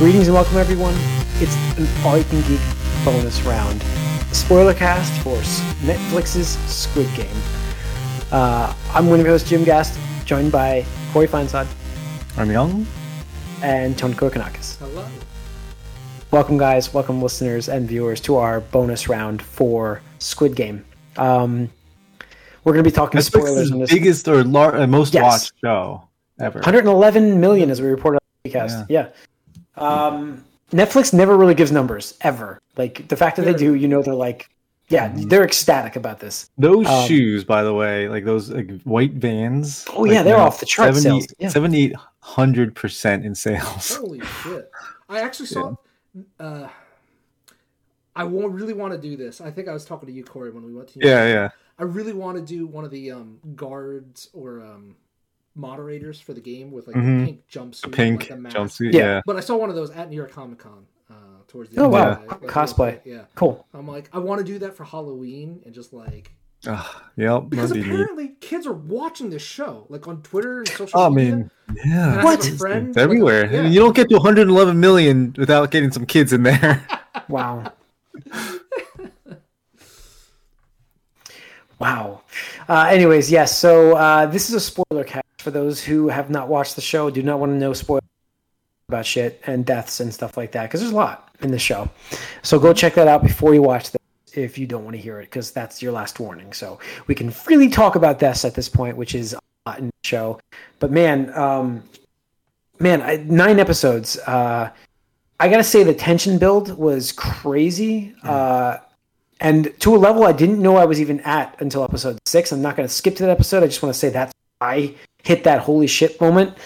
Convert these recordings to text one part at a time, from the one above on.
Greetings and welcome, everyone. It's an All You Can Geek bonus round. Spoiler cast for Netflix's Squid Game. Uh, I'm one of your hosts, Jim Gast, joined by Corey Feinsod I'm young. and Tony Kokonakis. Hello. Welcome, guys. Welcome, listeners and viewers, to our bonus round for Squid Game. Um, we're going to be talking spoilers Netflix's on this. biggest or lar- uh, most Yes. watched show ever. 111 million, as we reported on the podcast. Yeah. Um, Netflix never really gives numbers ever. Like the fact that they do, you know, they're like, yeah, Mm-hmm. they're ecstatic about this. Those Um, shoes, by the way, like those like, white Vans. Oh, yeah, they're off the chart sales. Yeah. 7800 percent in sales. Holy shit. I actually saw. Uh, I won't really want to do this. I think I was talking to you, Corey, when we went to. Yeah, yeah. I really want to do one of the um, guards or um, moderators for the game with like Mhm. pink jumpsuit, Pink like a mask. jumpsuit. Yeah. Yeah. But I saw one of those at New York Comic Con uh, towards the Oh, end. wow. of the day. Like, Cosplay. Yeah. Cool. I'm like, I want to do that for Halloween and just like Ah, yep. because That'd neat. apparently kids are watching this show like on Twitter and social Oh, I media. mean, yeah. I What? friend, It's like, everywhere. yeah. You don't get to 111 million without getting some kids in there. Wow. wow. Uh, anyways, yes. So uh, this is a spoiler cast for those who have not watched the show. Do not want to know spoilers about shit and deaths and stuff like that because there's a lot in the show. So go check that out before you watch this if you don't want to hear it because that's your last warning. So we can freely talk about this at this point, which is a lot in the show. But man, um, man, I, nine episodes. Uh, I gotta say the tension build was crazy, uh, and to a level I didn't know I was even at until episode six. I'm not gonna skip to that episode. I just want to say that I hit that holy shit moment.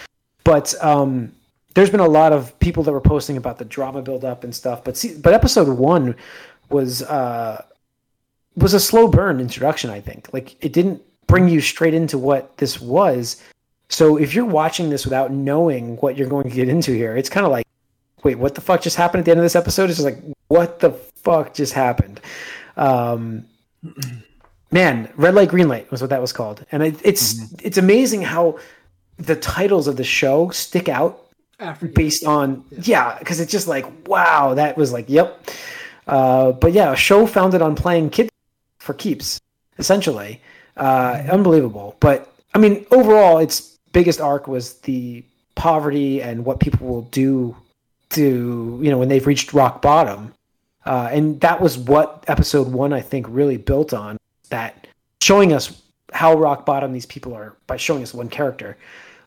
But um, there's been a lot of people that were posting about the drama build up and stuff. But see, but episode one was uh, was a slow burn introduction. I think like it didn't bring you straight into what this was. So if you're watching this without knowing what you're going to get into here, it's kind of like wait, what the fuck just happened at the end of this episode? It's just like, what the fuck just happened? Um, man, red light, green light was what that was called, and it, it's it's amazing how the titles of the show stick out after based on yeah, because it's just like wow, that was like yep. Uh, but yeah, a show founded on playing kids for keeps, essentially, uh, unbelievable. But I mean, overall, its biggest arc was the poverty and what people will do to you know when they've reached rock bottom. Uh, and that was what episode one i think really built on that showing us how rock bottom these people are by showing us one character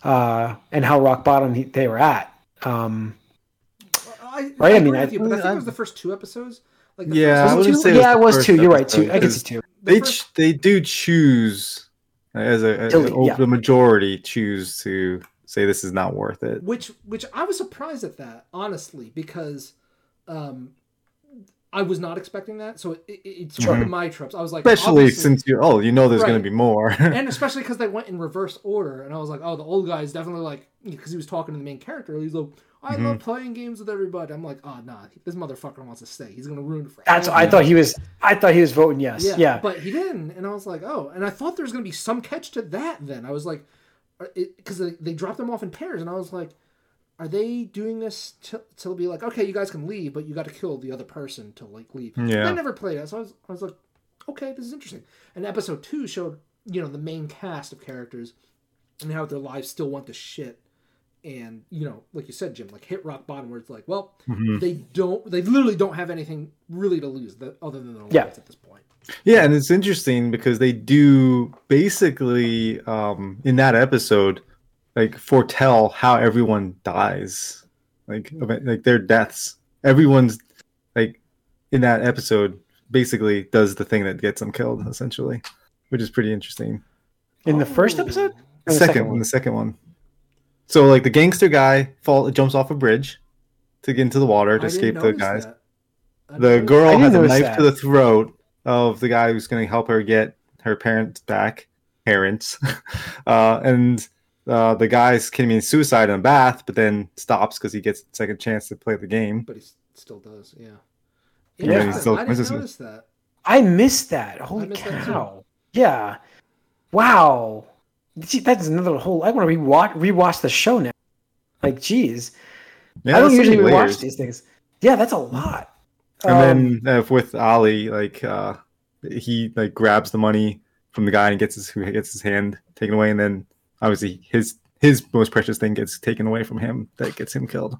uh, and how rock bottom he, they were at um, I, Right, I I, mean, I- you, but I think I- it was the first two episodes. Like Yeah, first I was wouldn't two? say it was yeah it was two you're right episode, two i guess because it's two the They first- ch- they do choose as a, as Delete, a- yeah. the majority choose to say this is not worth it. which which I was surprised at that honestly because um I was not expecting that so it, it, it struck Mhm. my tropes I was like Especially since you're, oh you know there's going to be more. and especially because they went in reverse order and I was like oh the old guy is definitely like because he was talking to the main character he's like I Mm-hmm. love playing games with everybody. I'm like oh nah this motherfucker wants to stay. He's gonna ruin it for that's i thought he was i thought he was voting yes. Yeah, yeah, but he didn't and I was like oh and I thought there was gonna be some catch to that then. I was like because they, they dropped them off in pairs and I was like are they doing this to, to be like okay you guys can leave but you got to kill the other person to like leave Yeah. i never played it so I was, I was like okay this is interesting and episode two showed you know the main cast of characters and how their lives still went to shit and you know like you said jim like hit rock bottom where it's like well Mm-hmm. they don't they literally don't have anything really to lose that, other than their Yeah. lives at this point Yeah, and it's interesting because they do basically um, in that episode like foretell how everyone dies, like like their deaths. Everyone's like in that episode basically does the thing that gets them killed, essentially, which is pretty interesting. in the first Oh. episode The second, second one. one? the second one. So like the gangster guy fall jumps off a bridge to get into the water to I escape the notice guys. The girl has a knife that. to the throat of the guy who's going to help her get her parents back. Parents, uh, and uh, the guy's committing suicide in a bath, but then stops because he gets a second chance to play the game. but he still does. Yeah. Yeah, Interesting. he still I didn't misses it. notice that. I missed that. Holy missed that cow! Yeah. Wow. Gee, that's another whole. I want to rewatch rewatch the show now. Like, geez. Yeah, I don't usually some watch layers. these things. Yeah, that's a lot. And Um, then uh, with Ali, like uh, he like grabs the money from the guy and gets his gets his hand taken away, and then obviously his his most precious thing gets taken away from him that gets him killed.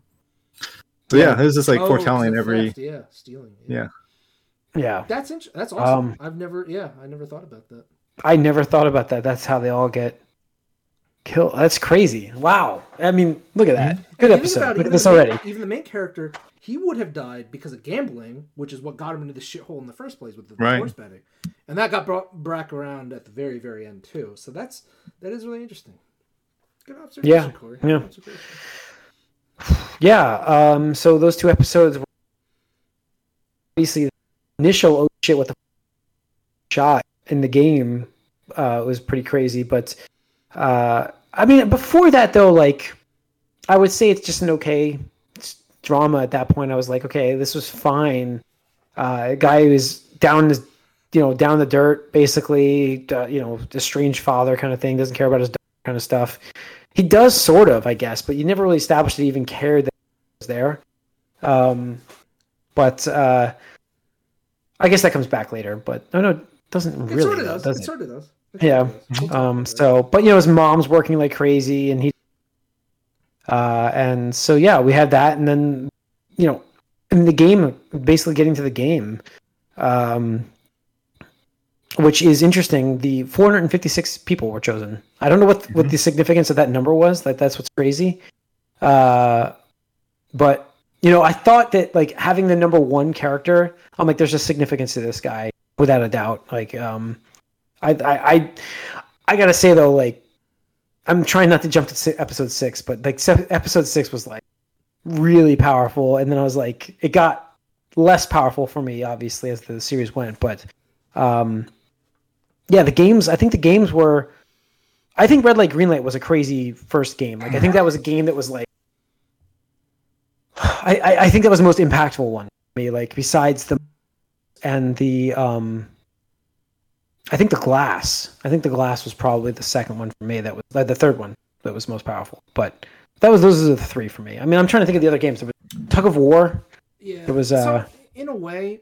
So yeah, it was just like Oh, foretelling the every. theft, yeah, stealing. Yeah. yeah, That's int- that's awesome. Um, I've never, yeah, I never thought about that. I never thought about that. That's how they all get killed. That's crazy. Wow. I mean, look at that. Good episode. Look at this the main- already. Even the main character, he would have died because of gambling, which is what got him into the shithole in the first place with the Right. horse betting, and that got brought back around at the very, very end too. So that's that is really interesting. Good observation, Yeah, Corey. yeah. Good observation. Yeah. Um. So those two episodes were obviously the initial oh shit what the shot in the game uh, was pretty crazy, but uh, I mean before that though, like I would say it's just an okay drama at that point. I was like, okay, this was fine. Uh, a guy who is down the you know down the dirt basically, uh, you know, a strange father kind of thing, doesn't care about his daughter kind of stuff. He does sort of, I guess, but you never really established that he even cared that he was there. Um, but uh, I guess that comes back later. But no, no, it doesn't It really, sort of though, does. does it it? sort of does. It Yeah. does. Um, so, but you know, his mom's working like crazy, and he, uh, and so yeah, we had that, and then you know, in the game, basically getting to the game, um, which is interesting. The 456 people were chosen. I don't know what what the significance of that number was. Like that's what's crazy. Uh, but you know, I thought that like having the number one character, I'm like, there's a significance to this guy without a doubt. Like, um, I, I, I, I gotta say though, like, I'm trying not to jump to episode six, but like episode six was like really powerful, and then I was like, it got less powerful for me, obviously, as the series went. But, um, yeah, the games. I think the games were. I think Red Light Green Light was a crazy first game. Like, I think that was a game that was like. I, I, think that was the most impactful one for me. Like besides the and the um I think the glass. I think the glass was probably the second one for me. That was like the third one that was most powerful. But that was those are the three for me. I mean, I'm trying to think of the other games. There was Tug of War. Yeah, It was, uh, so in a way,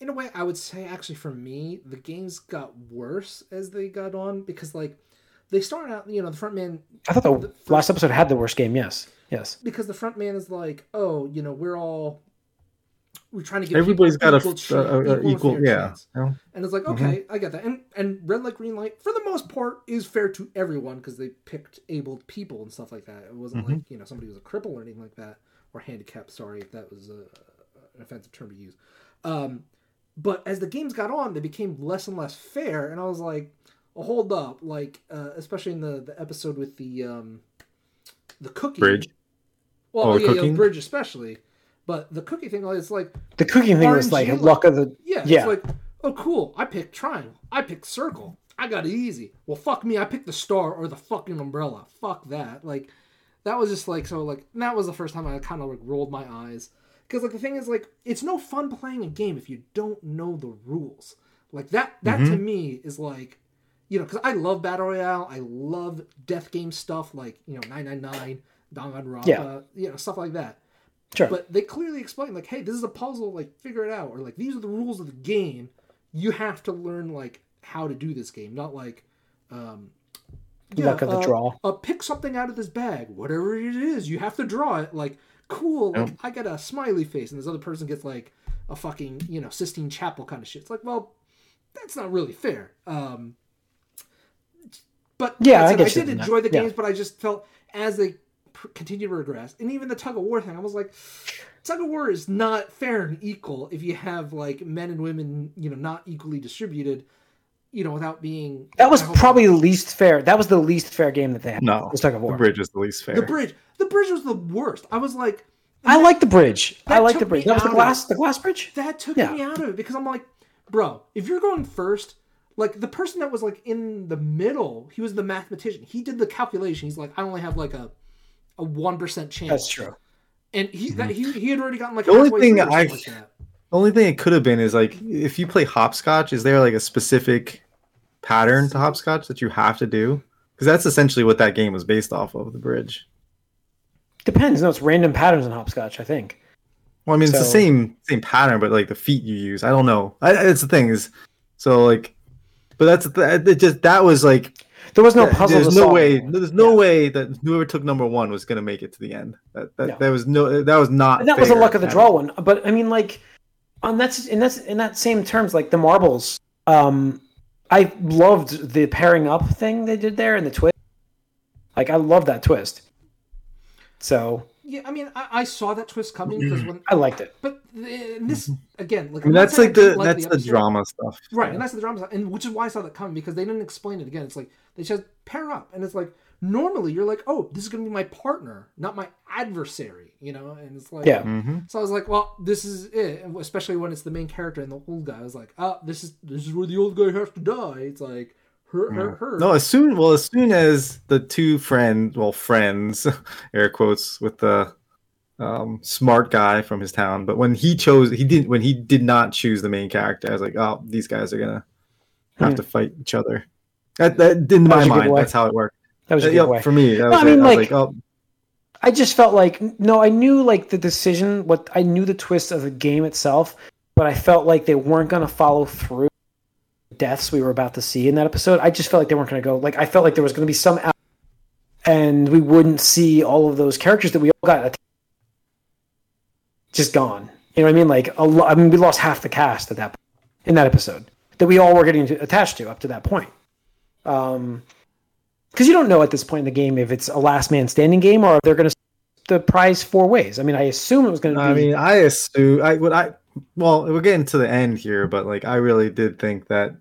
in a way, I would say actually for me, the games got worse as they got on because like they started out, you know, the front man I thought the, The first- last episode had the worst game. Yes, yes. because the front man is like, oh, you know, we're all we're trying to give everybody's got a, equal, a, chance- a, a and equal, yeah. you? And it's like, okay, I get that. And and red light, green light, for the most part, is fair to everyone because they picked abled people and stuff like that. It wasn't like you know somebody was a cripple or anything like that or handicapped. Sorry if that was a, an offensive term to use. Um, but as the games got on, they became less and less fair, and I was like, well, hold up, like uh, especially in the the episode with the um, the cookie Bridge. Well, Oh, the yeah, yeah, bridge especially, but the cookie thing, it's like The cookie thing was like luck of the yeah, Yeah. it's like, oh, cool. I picked triangle. I picked circle. I got it easy. Well, fuck me. I picked the star or the fucking umbrella. Fuck that. Like, that was just like so. Like, that was the first time I kind of like rolled my eyes because like the thing is like it's no fun playing a game if you don't know the rules. Like that. That Mm-hmm. to me is like. You know, because I love battle royale, I love death game stuff like you know nine nine nine, Danganronpa, Yeah. you know stuff like that sure. but they clearly explain like hey this is a puzzle like figure it out or like these are the rules of the game you have to learn like how to do this game not like um Luck of the uh, draw. uh, pick something out of this bag whatever it is you have to draw it like cool like i got a smiley face and this other person gets like a fucking you know sistine chapel kind of shit it's like well that's not really fair um but Yeah, I said, get I did on that. enjoy the Yeah. games but i just felt as they pr- continued to regress and even the tug of war thing i was like tug of war is not fair and equal if you have like men and women you know not equally distributed you know without being That was probably the least fair. That was the least fair game that they had. No, was Tug of war. the bridge was the least fair. the bridge the bridge was the worst i was like I like the bridge. I like the bridge. That was the glass. The glass bridge. that took Yeah. me out of it because i'm like bro if you're going first like the person that was like in the middle he was the mathematician he did the calculation he's like i only have like a a 1% chance That's true. and he that, he, he had already gotten like The only thing I- like that. The only thing it could have been is like if you play hopscotch, is there like a specific pattern to hopscotch that you have to do? Because that's essentially what that game was based off of, the bridge. Depends. No, it's random patterns in hopscotch. I think. Well, I mean, it's the same same pattern, but like the feet you use, I don't know. I, it's the thing is, so like, but that's the, it just that was like There was no puzzle. There's to no solve. way. There's no Yeah. way that whoever took number one was gonna make it to the end. That that No. there was no. That was not. And that was a luck of the draw one. But I mean, like, on that's in that's in that same terms, like the marbles. Um, I loved the pairing up thing they did there and the twist. Like, I love that twist. So Yeah, I mean, I, I saw that twist coming because when, I liked it. but the, and this again, like I mean, that's like the like that's the episode. drama stuff. Right, and that's the drama, stuff, and which is why I saw that coming because they didn't explain it again. It's like they just pair up, and it's like normally you're like, oh, this is gonna be my partner, not my adversary, you know. And it's like, Yeah. hmm So I was like, well, this is it, especially when it's the main character and the old guy. I was like, oh, this is this is where the old guy has to die. It's like her, her, her. No, as soon well as soon as the two friend well friends air quotes with the um, smart guy from his town, but when he chose he didn't when he did not choose the main character, I was like, oh, these guys are gonna have Hmm. to fight each other. That, that in That my mind, giveaway. that's how it worked. That was a Uh, yeah, giveaway. for me. That was I it. mean, I was like- oh, I just felt like no, I knew like the decision. What I knew the twist of the game itself, but I felt like they weren't going to follow through deaths we were about to see in that episode. I just felt like they weren't going to go. Like I felt like there was going to be some, out- and we wouldn't see all of those characters that we all got att- just gone. You know what I mean? Like a lo- I mean, we lost half the cast at that point, in that episode that we all were getting attached to up to that point. Um, because you don't know at this point in the game if it's a last man standing game or if they're going to the prize four ways. I mean, I assume it was going to be. I mean, I assume I would I well, we're getting to the end here, but like I really did think that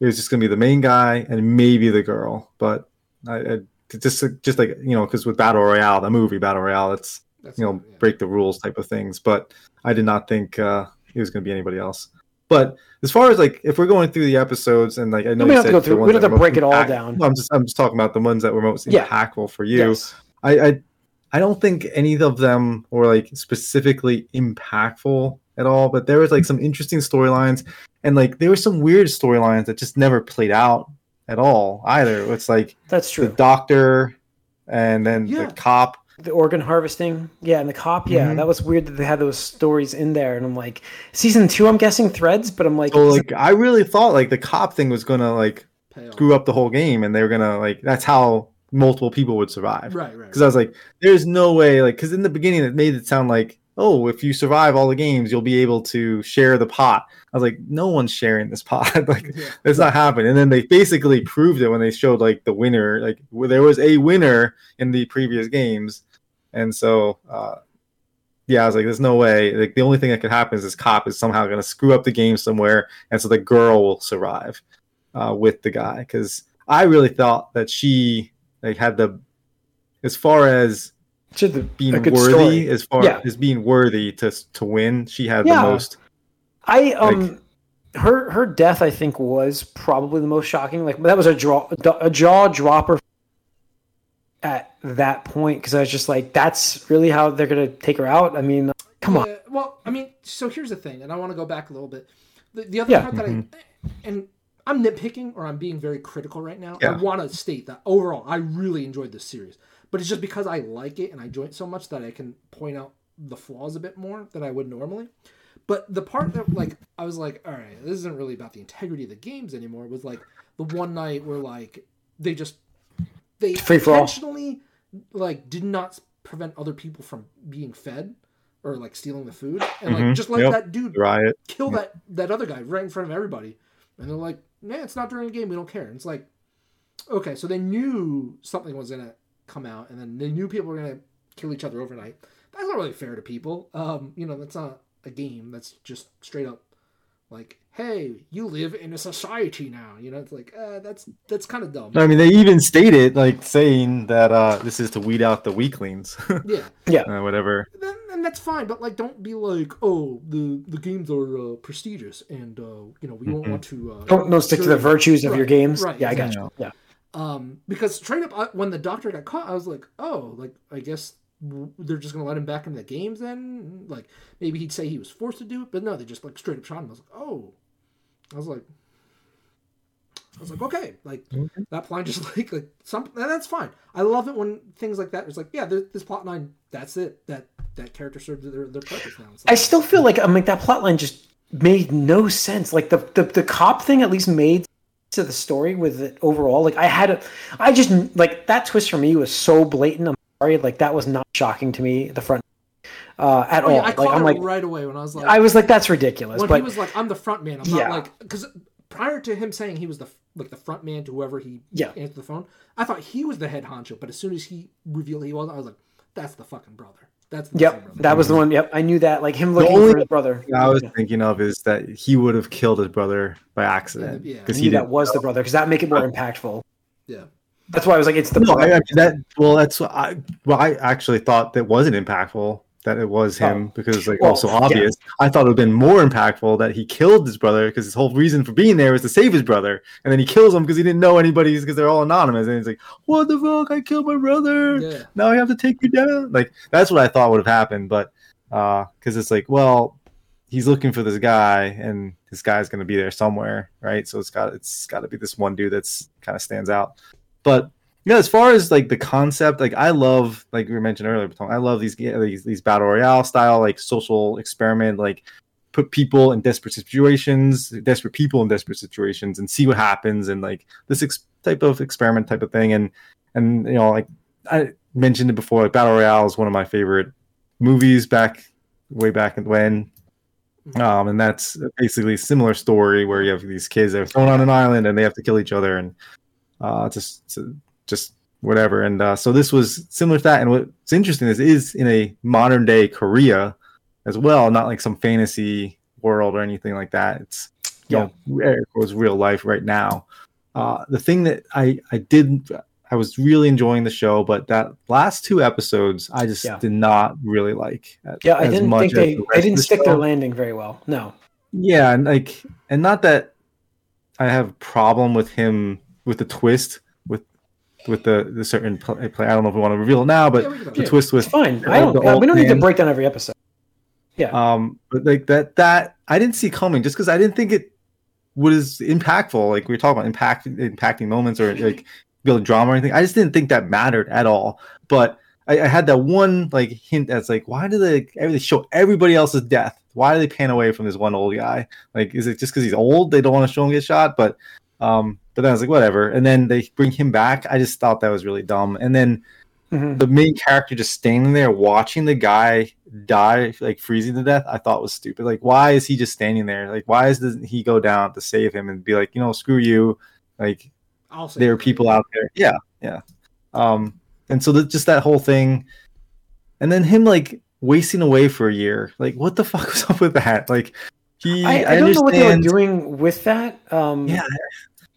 it was just gonna be the main guy and maybe the girl, but I, I just just like you know because with battle royale, the movie battle royale, it's That's you know yeah. break the rules type of things. But I did not think uh, it was gonna be anybody else. But as far as like if we're going through the episodes and like I know We you don't have to go through- we don't have to break it all impact- down. No, I'm just I'm just talking about the ones that were most Yeah. impactful for you. yes. I, I I don't think any of them were like specifically impactful at all, but there was like some interesting storylines and like there were some weird storylines that just never played out at all either. It's like That's true. the doctor and then Yeah. the cop. The organ harvesting, yeah, and the cop, yeah, Mhm. that was weird that they had those stories in there. And I'm like, season two, I'm guessing threads, but I'm like, So like I really thought like the cop thing was gonna like Pay screw up the whole game and they were gonna like that's how multiple people would survive. Right, right. because I was like, "There's no way." Like, because in the beginning, it made it sound like, "Oh, if you survive all the games, you'll be able to share the pot." I was like, "No one's sharing this pot. like, Yeah. that's not happening." And then they basically proved it when they showed like the winner. Like, there was a winner in the previous games, and so. uh yeah, I was like, "There's no way." Like, the only thing that could happen is this cop is somehow going to screw up the game somewhere, and so the girl will survive uh, with the guy. Because I really thought that she like had the, as far as the, being worthy story. as far Yeah. as being worthy to to win she had Yeah. the most I um, her her death, I think, was probably the most shocking. Like that was a draw, a jaw dropper at that point because I was just like, that's really how they're gonna take her out. I mean, come on, Yeah, well, I mean, so here's the thing, and I want to go back a little bit. The, the other Yeah. part that I mm-hmm. and I'm nitpicking or I'm being very critical right now. I want to state that overall, I really enjoyed this series, but it's just because I like it and I enjoy it so much that I can point out the flaws a bit more than I would normally. But the part that like I was like, all right, this isn't really about the integrity of the games anymore. Was like the one night where like they just they Free intentionally like did not prevent other people from being fed or like stealing the food. And like Mhm, just let yep. that dude riot. kill that that other guy right in front of everybody. And they're like nah it's not during the game. We don't care. And it's like okay so they knew something was gonna come out and then they knew people were gonna kill each other overnight. That's not really fair to people. Um you know that's not a game. That's just straight up like hey you live in a society now you know it's like uh, that's that's kind of dumb i mean they even stated like saying that uh this is to weed out the weaklings yeah uh, whatever then, and that's fine. But like, don't be like, oh, the the games are uh, prestigious, and uh, you know we won't Mhm. want to. Uh, don't don't stick to the virtues of Right, your games. right, yeah, I got exactly. you. Yeah, Um, because straight up, I, when the doctor got caught, I was like, oh, like I guess w- they're just gonna let him back into the games then. Like maybe he'd say he was forced to do it, but no, they just like straight up shot him. I was like, oh, I was like, I was like, okay, like that plot line just like like some and that's fine. I love it when things like that. It's like, yeah, there, this plot line, that's it. That that character served their, their purpose now. It's I still feel like I'm like that plot line just made no sense. Like the the, the cop thing at least made to the story with it overall. Like I had a, I just like that twist for me was so blatant. I'm sorry, like that was not shocking to me. The front uh, at oh, yeah, all. I like caught I'm it like right away when I was like, I was like that's ridiculous. when but he was like, I'm the front man. I'm Yeah. not like because prior to him saying he was the like the front man to whoever he Yeah. answered the phone, I thought he was the head honcho. But as soon as he revealed he was, I was like, that's the fucking brother. That's the yep, brother. that was the one. Yep, I knew that. Like him looking only for his brother. thing I was thinking of is that he would have killed his brother by accident Yeah. I because knew he that didn't. was the brother because that make it more impactful. yeah. That's why I was like, it's the No, I, I mean, that well, that's what I. Well, I actually thought that wasn't impactful. That it was him Oh. because like Well, also yeah. obvious. I thought it would have been more impactful that he killed his brother because his whole reason for being there was to save his brother, and then he kills him because he didn't know anybody's because they're all anonymous, and he's like, "What the fuck? I killed my brother. Yeah. Now I have to take you down." Like that's what I thought would have happened, but uh, because it's like, well, he's looking for this guy, and this guy's going to be there somewhere, right? So it's got it's got to be this one dude that's kind of stands out, but yeah, as far as like the concept, like I love, like we mentioned earlier, I love these these these battle royale style like social experiment, like put people in desperate situations, desperate people in desperate situations, and see what happens, and like this ex- type of experiment type of thing, and and you know, like I mentioned it before, like battle royale is one of my favorite movies back way back when. Um, and that's basically a similar story where you have these kids that are thrown on an island and they have to kill each other, and uh, just to, just whatever. And uh, so this was similar to that. And what's interesting is it is in a modern day Korea as well, not like some fantasy world or anything like that. It's you know, air quotes real life right now. Uh, the thing that I I did I was really enjoying the show, but that last two episodes I just Yeah. did not really like. a- Yeah, I didn't think they the rest didn't the stick their landing very well. No. Yeah, and like, and not that I have a problem with him with the twist with with the the certain play. play. I don't know if we want to reveal it now, but Yeah, the Yeah, twist with It's fine. I don't. old we don't need to break down every episode. Yeah. Um, but like that that I didn't see coming just because I didn't think it was impactful. Like we were talking about impact impacting moments or like build drama or anything. I just didn't think that mattered at all. But I, I had that one like hint that's like, why do they they show everybody else's death? Why do they pan away from this one old guy? Like, is it just because he's old? They don't want to show him get shot, but um, but then I was like, whatever. And then they bring him back. I just thought that was really dumb. And then Mhm. the main character just standing there watching the guy die, like freezing to death, I thought was stupid. Like, why is he just standing there? Like, why is doesn't he go down to save him and be like, you know, screw you? Like, there are people out there. Yeah, yeah. Um, and so that just that whole thing, and then him like wasting away for a year. Like, what the fuck was up with that? Like, he. I, I don't know what they were doing with that. Um, Yeah,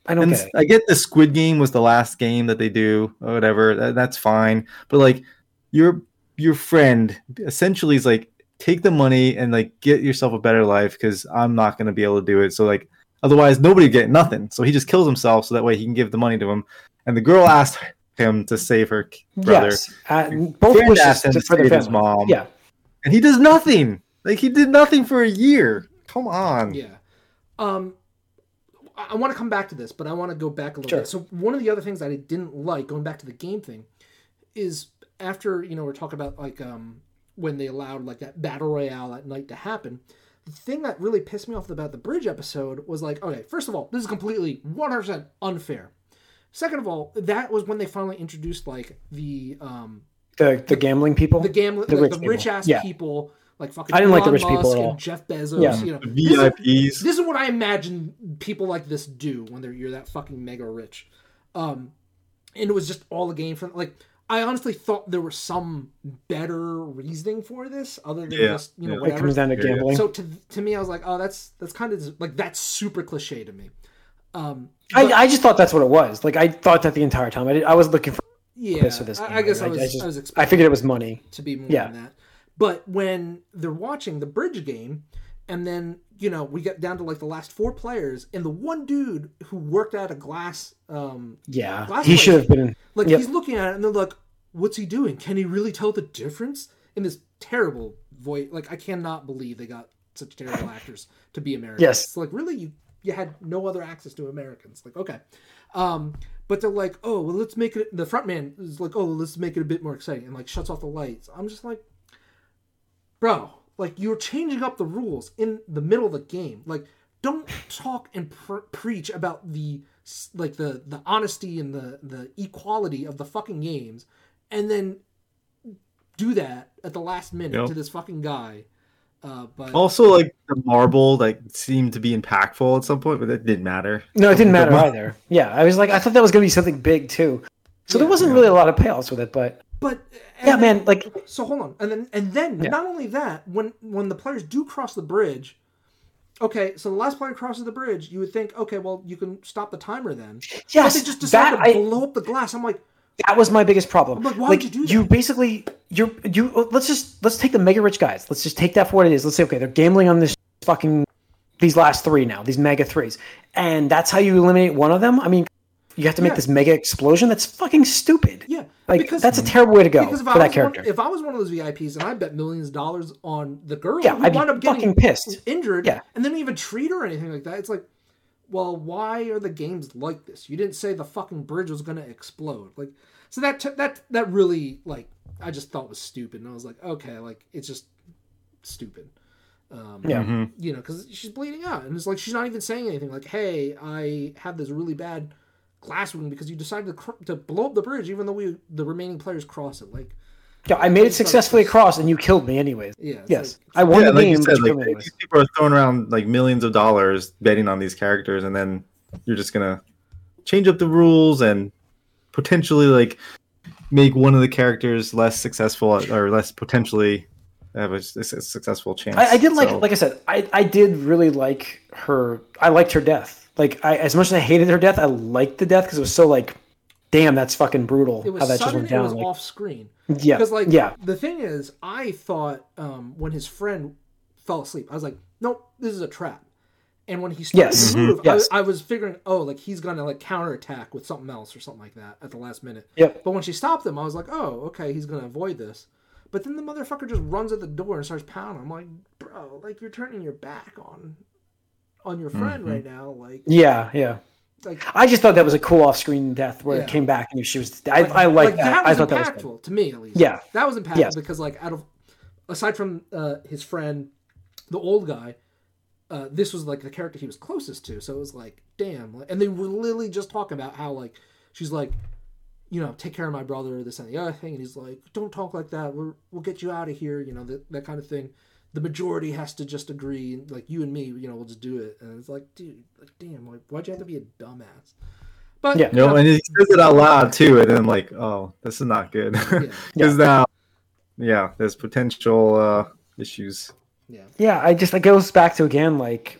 I don't get. I get the Squid Game was the last game that they do or whatever. That, that's fine. But like your your friend essentially is like take the money and like get yourself a better life because I'm not gonna be able to do it. So like otherwise nobody would get nothing. So he just kills himself so that way he can give the money to him. And the girl asked him to save her brother. Yes, uh, both wishes asked him to, to save his mom. Yeah, And he does nothing. Like he did nothing for a year. Come on. Yeah. Um, I, want to come back to this, but I want to go back a little Sure. bit. So one of the other things that I didn't like, going back to the game thing, is after you know we're talking about like um when they allowed like that battle royale at night to happen. The thing that really pissed me off about the bridge episode was like, okay, first of all, this is completely 100% unfair. Second of all, that was when they finally introduced like the um the the gambling people. the gambling The like, rich the rich ass Yeah. people like fucking I didn't like the Elon rich people Musk at all. and Jeff Bezos. Yeah. You know, The this is- VIPs. this is what I imagine people like this do when they're you're that fucking mega rich. Um, and it was just all a game for like. I honestly thought there was some better reasoning for this, other than Yeah, just you know yeah. it comes down to Yeah, yeah. gambling. So to to me, I was like, oh, that's that's kind of like that's super cliche to me. Um, I, but- I just thought that's what it was. Like I thought that the entire time. I did, I was looking for yeah, purpose for this. I. I guess I, I, was I I, just- was I figured it was money. to be more Yeah. than that. But when they're watching the bridge game, and then you know we get down to like the last four players, and the one dude who worked at a glass, um, Yeah, Last he should have been. like Yep. he's looking at it, and they're like, "What's he doing? Can he really tell the difference?" In this terrible voice, like I cannot believe they got such terrible actors to be Americans. Yes. It's like really you you had no other access to Americans. Like, okay. Um, but they're like, oh, well, let's make it. The front man is like, oh, let's make it a bit more exciting, and like shuts off the lights. I'm just like, bro, like you're changing up the rules in the middle of the game. Like, don't talk and pr- preach about the like the the honesty and the the equality of the fucking games, and then do that at the last minute Yep. to this fucking guy. Uh, but Also, like the marble, like seemed to be impactful at some point, but it didn't matter. No, it didn't matter either. Yeah, I was like, I thought that was going to be something big too. So there wasn't really a lot of payoffs with it, but but yeah, and- man, like So hold on, and then and then Yeah. not only that, when when the players do cross the bridge, okay, so the last player crosses the bridge, you would think, okay, well, you can stop the timer then. yes, but they just decided that to I, blow up the glass. I'm like, that was my biggest problem. I'm like, why would you do that? You basically you're you oh, let's just let's take the mega rich guys. Let's just take that for what it is. Let's say okay, they're gambling on this fucking these last three now, these mega threes, and that's how you eliminate one of them. I mean, you have to make Yeah. this mega explosion. That's fucking stupid. yeah, Like because that's a terrible way to go because if for I that was character. one, if I was one of those VIPs and I bet millions of dollars on the girl Yeah, who I'd be wound up getting fucking pissed. injured, Yeah. and then even treat her or anything like that, it's like. Well, why are the games like this? You didn't say the fucking bridge was gonna explode. Like, so that t- that that really like I just thought was stupid, and I was like, okay, like it's just stupid. Um, Yeah. Mhm. you know, because she's bleeding out, and it's like she's not even saying anything. Like, hey, I have this really bad glass wound because you decided to, cr- to blow up the bridge, even though we the remaining players cross it. Like, Yeah, I made it successfully across, and you killed me anyways. yeah, Yes, like- I won Yeah, the like game. you said, like killed me anyways. these people are throwing around like millions of dollars betting on these characters, and then you're just gonna change up the rules and potentially like make one of the characters less successful or less potentially have a successful chance. I, I did like, So- like I said, I, I did really like her. I liked her death. Like, I as much as I hated her death, I liked the death because it was so like, damn, that's fucking brutal. it was how that just sudden. went It was Like, off screen. yeah, Because like, yeah, the thing is, I thought um, when his friend fell asleep, I was like, nope, this is a trap. And when he started Yes. to Mhm. move, Yes. I, I was figuring, oh, like he's gonna like counterattack with something else or something like that at the last minute. yep. But when she stopped him, I was like, oh, okay, he's gonna avoid this. But then the motherfucker just runs at the door and starts pounding. I'm like, bro, like you're turning your back on on your friend Mhm. right now. Like, Yeah, yeah. like I just thought that was a cool off-screen death where Yeah. it came back and she was. I, I like, that. I was thought that was. Good. to me at least. Yeah. that was impactful Yes. because like out of aside from uh, his friend, the old guy, uh, this was like the character he was closest to. So it was like, damn. And they were literally just talking about how like she's like, you know, take care of my brother, this and the other thing, and he's like, don't talk like that. We're, we'll get you out of here. You know that that kind of thing. The majority has to just agree, like you and me, you know, we'll just do it. And it's like, dude, like, damn, like, why'd you have to be a dumbass? But Yeah. you know, and he says it out loud too, and then like, oh, this is not good because Yeah. now, yeah, there's potential uh, issues. yeah, Yeah, I just it goes back to again like.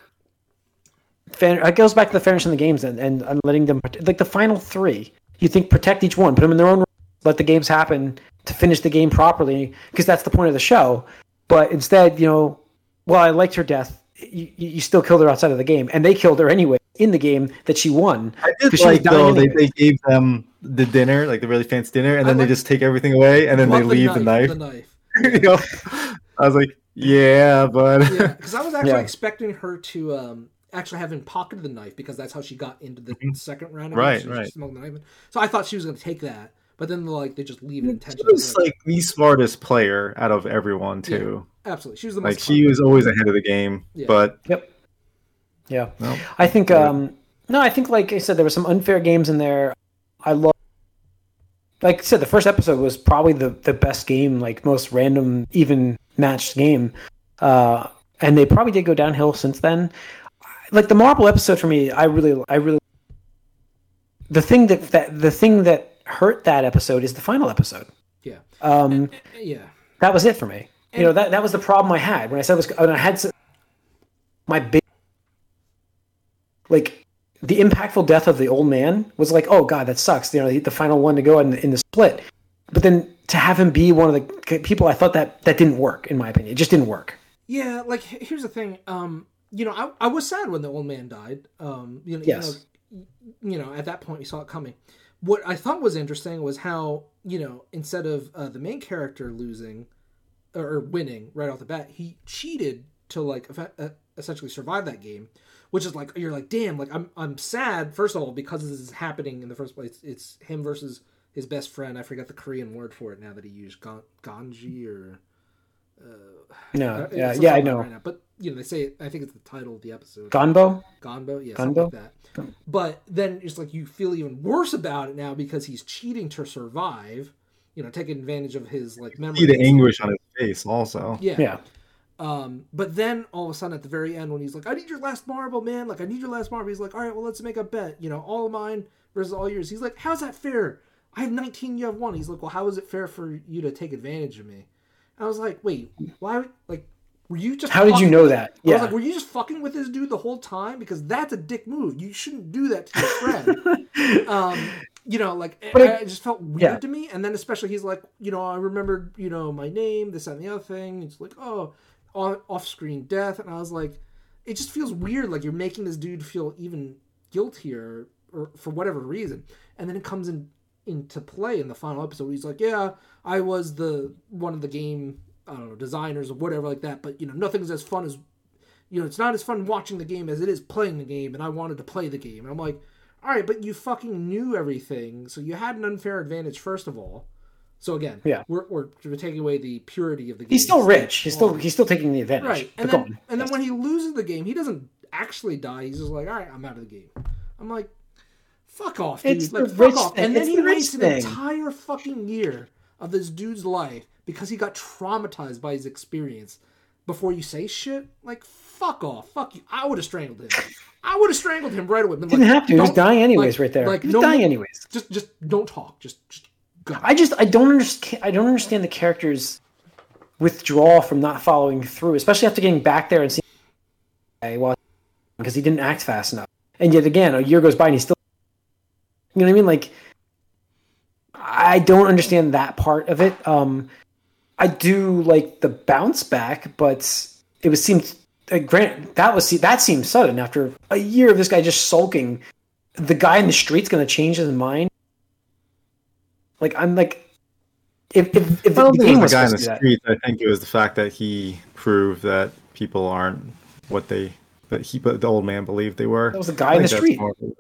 Fan, it goes back to the fairness in the games and, and, and letting them like the final three. You think protect each one, put them in their own, let the games happen to finish the game properly because that's the point of the show. But instead, you know, well, I liked her death. You, you you still killed her outside of the game, and they killed her anyway in the game that she won. I did 'Cause she was like though they, anyway. they gave them the dinner, like the really fancy dinner, and I then like- they just take everything away, and then they Love leave the knife. The knife. you know, I was like, yeah, but yeah, because I was actually Yeah. expecting her to um, actually have him pocketed the knife because that's how she got into the second round. Mm-hmm. Right, She right. smoked the knife. So I thought she was going to take that, but then like they just leave it she intentionally. was like the smartest player out of everyone too. Absolutely, she was the most. Like she was always ahead of the game, Yeah. but Yep. Yeah. no. I think Yeah. um no, I think like I said there were some unfair games in there. I love like I said the first episode was probably the the best game, like most random even matched game. Uh and they probably did go downhill since then. Like the Marble episode for me, I really I really the thing that, that the thing that hurt that episode is the final episode. Yeah, Um yeah, that was it for me. You know that that was the problem I had when I said it was when I had s- my big like the impactful death of the old man was like oh god that sucks you know the, the final one to go in, in the split but then to have him be one of the people I thought that that didn't work in my opinion it just didn't work yeah. Like here's the thing. Um, you know, I, I was sad when the old man died. Um, you know, Yes. you know, you know, at that point we saw it coming. What I thought was interesting was how you know instead of uh, the main character losing or, or winning right off the bat, he cheated to like uh, essentially survive that game, which is like you're like damn like I'm I'm sad first of all because this is happening in the first place. It's him versus his best friend. I forgot the Korean word for it now that he used Gon- Ganji or No, uh, yeah, yeah, I know. right now. But you know they say I think it's the title of the episode. Gonbo. Gonbo, yeah, Gonbo? like that. But then it's like you feel even worse about it now because he's cheating to survive. You know, taking advantage of his like memory. See the anguish on his face also. Yeah. Yeah. Um, but then all of a sudden at the very end when he's like, I need your last marble, man. Like, I need your last marble. He's like, all right, well, let's make a bet. You know, all of mine versus all yours. He's like, how's that fair? I have 19, you have one. He's like, well, how is it fair for you to take advantage of me? And I was like, wait, why? Like, were you just How did you know that? Yeah. I was like, were you just fucking with this dude the whole time? Because that's a dick move. You shouldn't do that to your friend. um, you know, like But I, it- it just felt weird yeah. to me. And then especially he's like, you know, I remembered, you know, my name, this and the other thing. It's like, oh, off screen death, and I was like, it just feels weird. Like you're making this dude feel even guiltier, or for whatever reason. And then it comes in into play in the final episode. He's like, yeah, I was the one of the game, I don't know, designers or whatever like that. But you know, nothing's as fun as you know, it's not as fun watching the game as it is playing the game, and I wanted to play the game. And I'm like, all right, but you fucking knew everything, so you had an unfair advantage first of all. So again, Yeah. we're, we're, we're taking away the purity of the game. He's still rich. He's still he's still taking the advantage. right, and then and then when he loses the game, he doesn't actually die. He's just like, all right, I'm out of the game. I'm like, fuck off, dude. It's like, the fuck rich off. thing. And then It's he the wastes an entire fucking year of this dude's life because he got traumatized by his experience. Before you say shit, like fuck off, fuck you. I would have strangled him. I would have strangled him right away. Been Didn't like, have to. He was dying anyways, like- right there. Like he was no, dying anyways. Just, just don't talk. Just, just go. I just I don't understand. I don't understand the character's withdrawal from not following through, especially after getting back there and seeing well, because he didn't act fast enough. And yet again, a year goes by and he's still. You know what I mean? Like, I don't understand that part of it. Um, I do like the bounce back, but it was seemed. Uh, grant that was that seemed sudden after a year of this guy just sulking. The guy in the street's going to change his mind. Like I'm like, if if, if I don't the think game was was the guy in the to do that, street. I think it was the fact that he proved that people aren't what they that he but the old man believed they were. that was the guy in the street. more of it.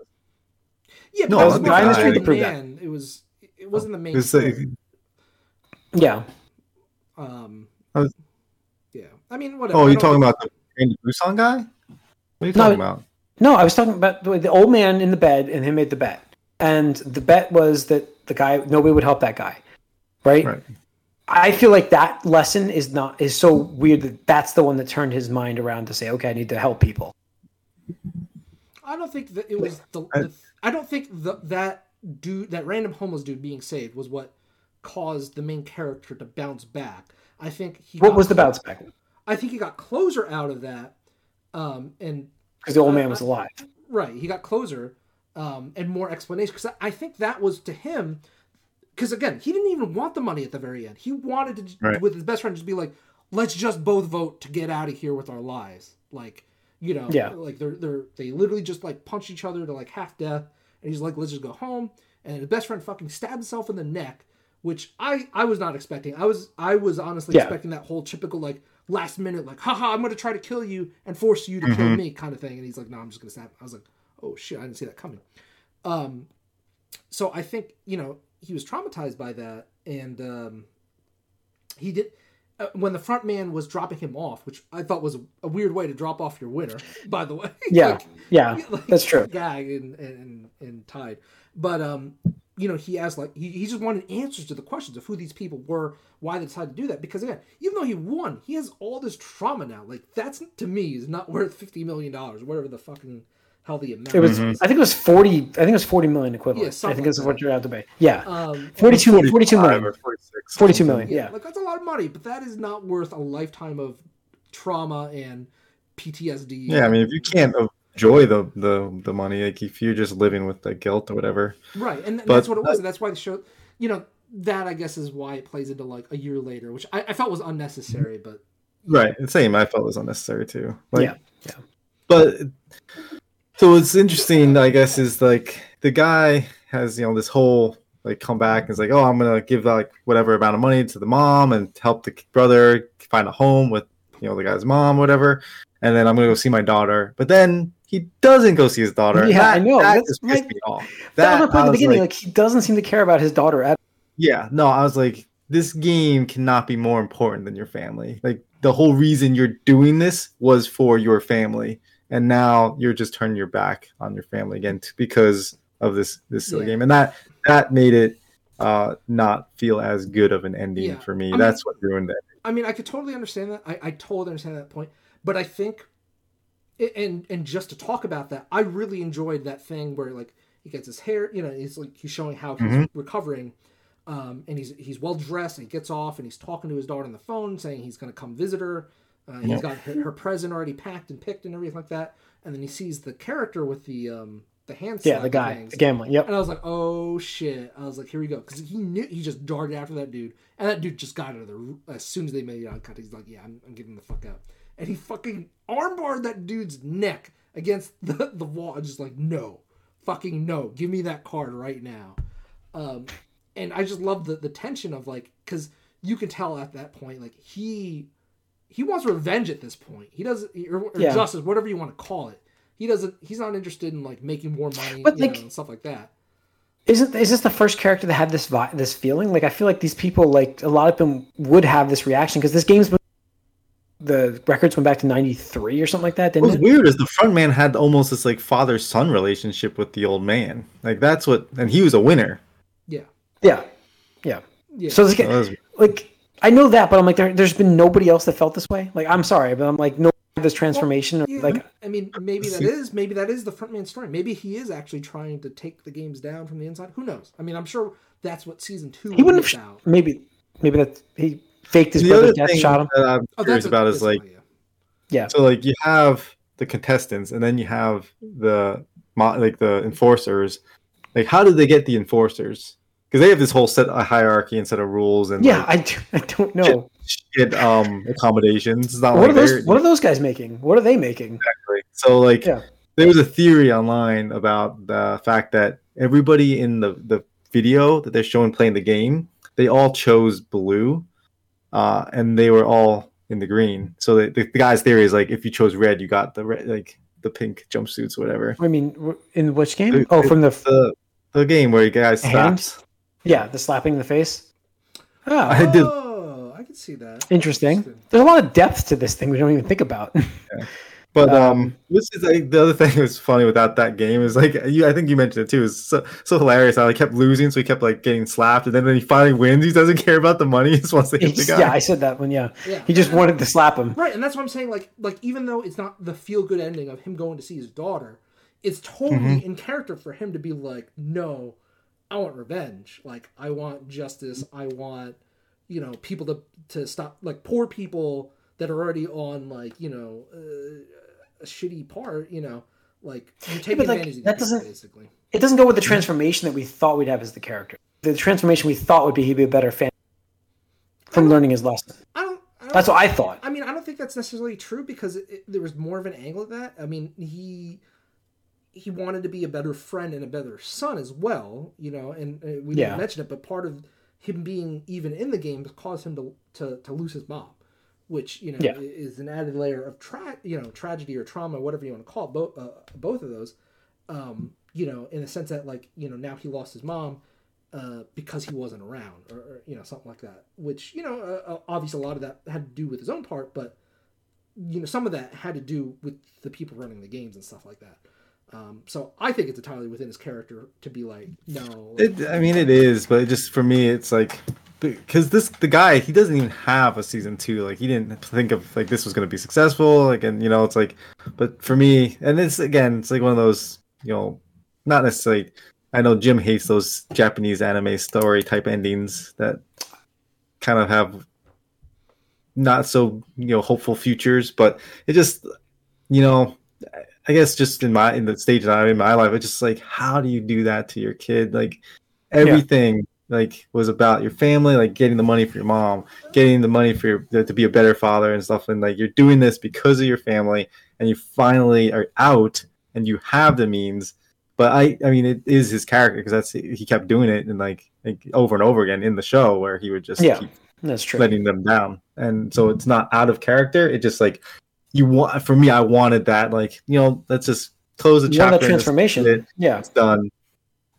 Yeah, No, that was the guy in the street the to prove that. It was. It wasn't the main. It was the- Yeah, Um, I was- yeah, I mean, whatever. oh, you don't talking think- about the Randy Busan guy? What are you No, talking about? no, I was talking about the, the old man in the bed, and him made the bet, and the bet was that the guy nobody would help that guy, right? Right. I feel like that lesson is not is so weird that that's the one that turned his mind around to say, okay, I need to help people. I don't think that it was the. I- the I don't think the, that dude, that random homeless dude being saved, was what caused the main character to bounce back. I think he. What got was the clo- bounce back? I think he got closer out of that, um, and Because the old man was alive. right, he got closer, um, and more explanation. Because I, I think that was to him. Because again, he didn't even want the money at the very end. He wanted to, Right. with his best friend, just be like, "Let's just both vote to get out of here with our lives." Like, you know, Yeah. like they're they're they literally just like punch each other to like half death, and he's like, "Let's just go home." And his best friend fucking stabs himself in the neck, which I I was not expecting. I was I was honestly Yeah. expecting that whole typical like last minute like, "Haha, I'm gonna try to kill you and force you to Mm-hmm. kill me" kind of thing. And he's like, "No, I'm just gonna stab." I was like, "Oh shit, I didn't see that coming." Um, so I think you know he was traumatized by that, and um, he did. Uh, when the front man was dropping him off, which I thought was a, a weird way to drop off your winner, by the way. Yeah, Like, yeah, like, that's true. Gag and, and and tied, but um, you know, he asked like he, he just wanted answers to the questions of who these people were, why they decided to do that. Because again, even though he won, he has all this trauma now. Like that's to me is not worth fifty million dollars, whatever the fucking hell the amount. It was. is. I think it was forty. I think it was forty million equivalent. Yeah, I something think this is like what you're out to pay. Yeah, Um, 42, 42 Five million. or 46. 42 million. yeah, Yeah. like that's a lot of money, but that is not worth a lifetime of trauma and PTSD. Yeah, I mean, if you can't enjoy the the the money, like if you're just living with the guilt or whatever, right, and th- But- that's what it was. And that's why the show, you know, that I guess is why it plays into like a year later, which I, I felt was unnecessary, but mm-hmm. right? The same. I felt was unnecessary too. Like, Yeah, yeah. But so what's interesting, I guess, is like the guy has you know this whole like come back and is like, oh, I'm gonna give like whatever amount of money to the mom and help the brother find a home with you know the guy's mom, whatever, and then I'm gonna go see my daughter. But then he doesn't go see his daughter. Yeah, That- I know. That That's like- me off. That, That, was my point at the beginning. like, Like, he doesn't seem to care about his daughter at all. yeah, no, I was like, this game cannot be more important than your family. Like the whole reason you're doing this was for your family, and now you're just turning your back on your family again t- because of this this silly Yeah. game, and that that made it uh not feel as good of an ending Yeah. for me. I mean- That's what ruined it. I mean, I could totally understand that. I, I totally understand that point. But I think, and and just to talk about that, I really enjoyed that thing where like he gets his hair, you know, he's like he's showing how he's Mhm. recovering, um, and he's he's well dressed. And he gets off and he's talking to his daughter on the phone, saying he's going to come visit her. Uh, he's Yep. got her, her present already packed and picked and everything like that. And then he sees the character with the um the hand yeah, the guy, things. the gambling. Yep. And I was like, oh shit. I was like, here we go. Because he knew, he just darted after that dude. And that dude just got out of the, as soon as they made it out cut, he's like, yeah, I'm, I'm getting the fuck out. And he fucking armbarred that dude's neck against the, the wall. I'm just like, no. Fucking no. Give me that card right now. Um, and I just love the, the tension of like, because you can tell at that point, like, he he wants revenge at this point. He doesn't, or, or Yeah. justice, whatever you want to call it. He doesn't. He's not interested in like making more money, But, you like- know, and stuff like that. Isn't is this the first character that had this vi- this feeling? Like I feel like these people, like a lot of them, would have this reaction because this game's been, the records went back to '93 or something like that, What was didn't it? weird is the front man had almost this like father son relationship with the old man. Like that's what, and he was a winner. Yeah, Yeah, yeah. yeah. So this So was- like I know that, but I'm like, there, there's been nobody else that felt this way. Like I'm sorry, but I'm like, no this transformation. Yeah, like I mean, maybe that is maybe that is the frontman story. Maybe he is actually trying to take the games down from the inside. Who knows? I mean, I'm sure that's what season two he wouldn't have. about. Maybe maybe that he faked his the brother's other death, thing shot him. that I'm Oh, curious about is like an idea. Yeah, So like you have the contestants, and then you have the like the enforcers. Like, how did they get the enforcers? Because they have this whole set of hierarchy and set of rules and yeah. like, I, do, I don't know. shit um accommodations. It's not What like are those? What are those guys making? What are they making? exactly. So like Yeah. there was a theory online about the fact that everybody in the the video that they're showing playing the game, they all chose blue, uh, and they were all in the green. So the, the, the guy's theory is like if you chose red, you got the red, like the pink jumpsuits, whatever. I mean, in which game? The- Oh, from the The the game where you guys Hand? slaps. yeah, the slapping in the face. Oh, I did- Oh, I can see that. interesting. There's a lot of depth to this thing we don't even think about. But um, Um, this is like the other thing that was funny without that game is like you. I think you mentioned it too. Is so so hilarious I he kept losing, so he kept like getting slapped, and then when he finally wins, he doesn't care about the money. He just wants to hit the guy. yeah, I said that one. Yeah, Yeah. he just wanted to slap him. Right, and that's what I'm saying. Like, like even though it's not the feel good ending of him going to see his daughter, it's totally Mm-hmm. in character for him to be like, no, I want revenge. Like, I want justice. I want, you know, people to to stop like poor people that are already on like you know uh, a shitty part. You know, like you're taking but, like, advantage of that doesn't- basically. It doesn't go with the transformation that we thought we'd have as the character. The transformation we thought would be he'd be a better fan from learning his lesson. I don't. I don't That's what I thought. I mean, I don't think that's necessarily true because it, it- there was more of an angle of that. I mean, he he wanted to be a better friend and a better son as well, you know. And uh, we Yeah. didn't mention it, but part of him being even in the game caused him to to, to lose his mom, which you know Yeah. is an added layer of tra- you know tragedy or trauma, whatever you want to call it. Both uh, both of those, um, you know, in the sense that like you know now he lost his mom uh, because he wasn't around, or, or you know something like that. Which you know, uh, uh, obviously a lot of that had to do with his own part, but you know some of that had to do with the people running the games and stuff like that. Um, so I think it's entirely within his character to be like, no, like, It, I mean, it is, but it just for me, it's like because this the guy he doesn't even have a season two. Like he didn't think of like this was going to be successful. Like and you know, it's like, but for me, and it's again, it's like one of those you know, not necessarily. I know Jim hates those Japanese anime story type endings that kind of have not so you know hopeful futures, but it just you know I guess just in my in the stage that I'm in my life, it's just like how do you do that to your kid? Like everything like was about your family, like getting the money for your mom, getting the money for your to be a better father and stuff. And like you're doing this because of your family, and you finally are out and you have the means. But I, I mean, it is his character because that's he kept doing it and like, like over and over again in the show where he would just Yeah. keep That's true. letting them down, and so it's not out of character. It just like you want. For me, I wanted that. Like you know, let's just close the You want chapter. that transformation. it. Yeah. It's done.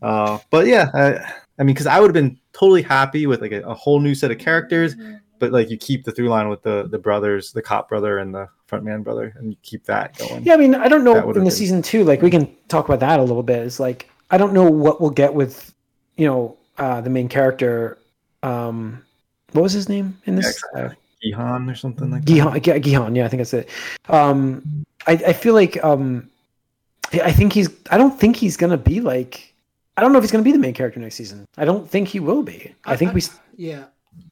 Uh, but yeah, I, I mean, because I would have been totally happy with like a, a whole new set of characters, but like you keep the through line with the the brothers, the cop brother and the frontman brother, and you keep that going. Yeah, I mean, I don't know in the been- season two. Like, we can talk about that a little bit. Is like I don't know what we'll get with, you know, uh, the main character. Um, what was his name in this? Uh, Gihan or something like that. Gihan, Gi- Gihan, yeah, I think that's it. Um, I, I feel like um, I think he's. I don't think he's gonna be like. I don't know if he's gonna be the main character next season. I don't think he will be. I think we. Yeah,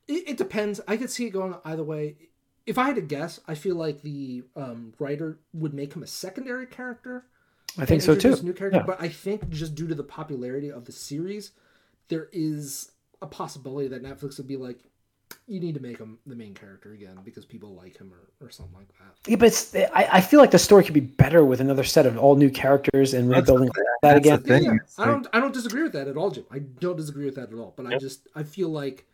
it, it depends. I could see it going either way. If I had to guess, I feel like the um, writer would make him a secondary character. I think so too. New character, Yeah. but I think just due to the popularity of the series, there is a possibility that Netflix would be like, you need to make him the main character again because people like him or, or something like that. Yeah, but it's, I, I feel like the story could be better with another set of all new characters and That's rebuilding thing. that That's the again. thing. Yeah, yeah. I don't I don't disagree with that at all, Jim. I don't disagree with that at all. But I just I feel like,